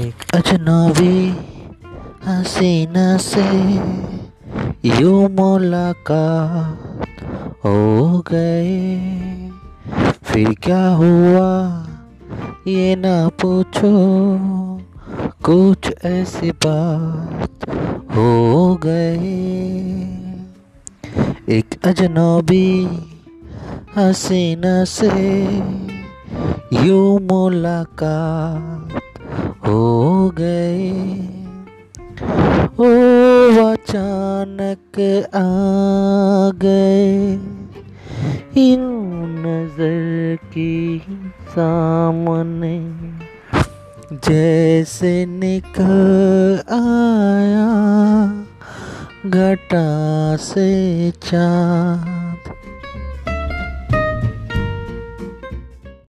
एक अजनबी हसीना से, यू मुलाकात हो गए। फिर क्या हुआ, ये ना पूछो, कुछ ऐसी बात हो गए। एक अजनबी हसीना से, यू मुलाकात हो गए। ओ अचानक आ गए। यूँ नज़र की सामने जैसे निकल आया, घटा से चा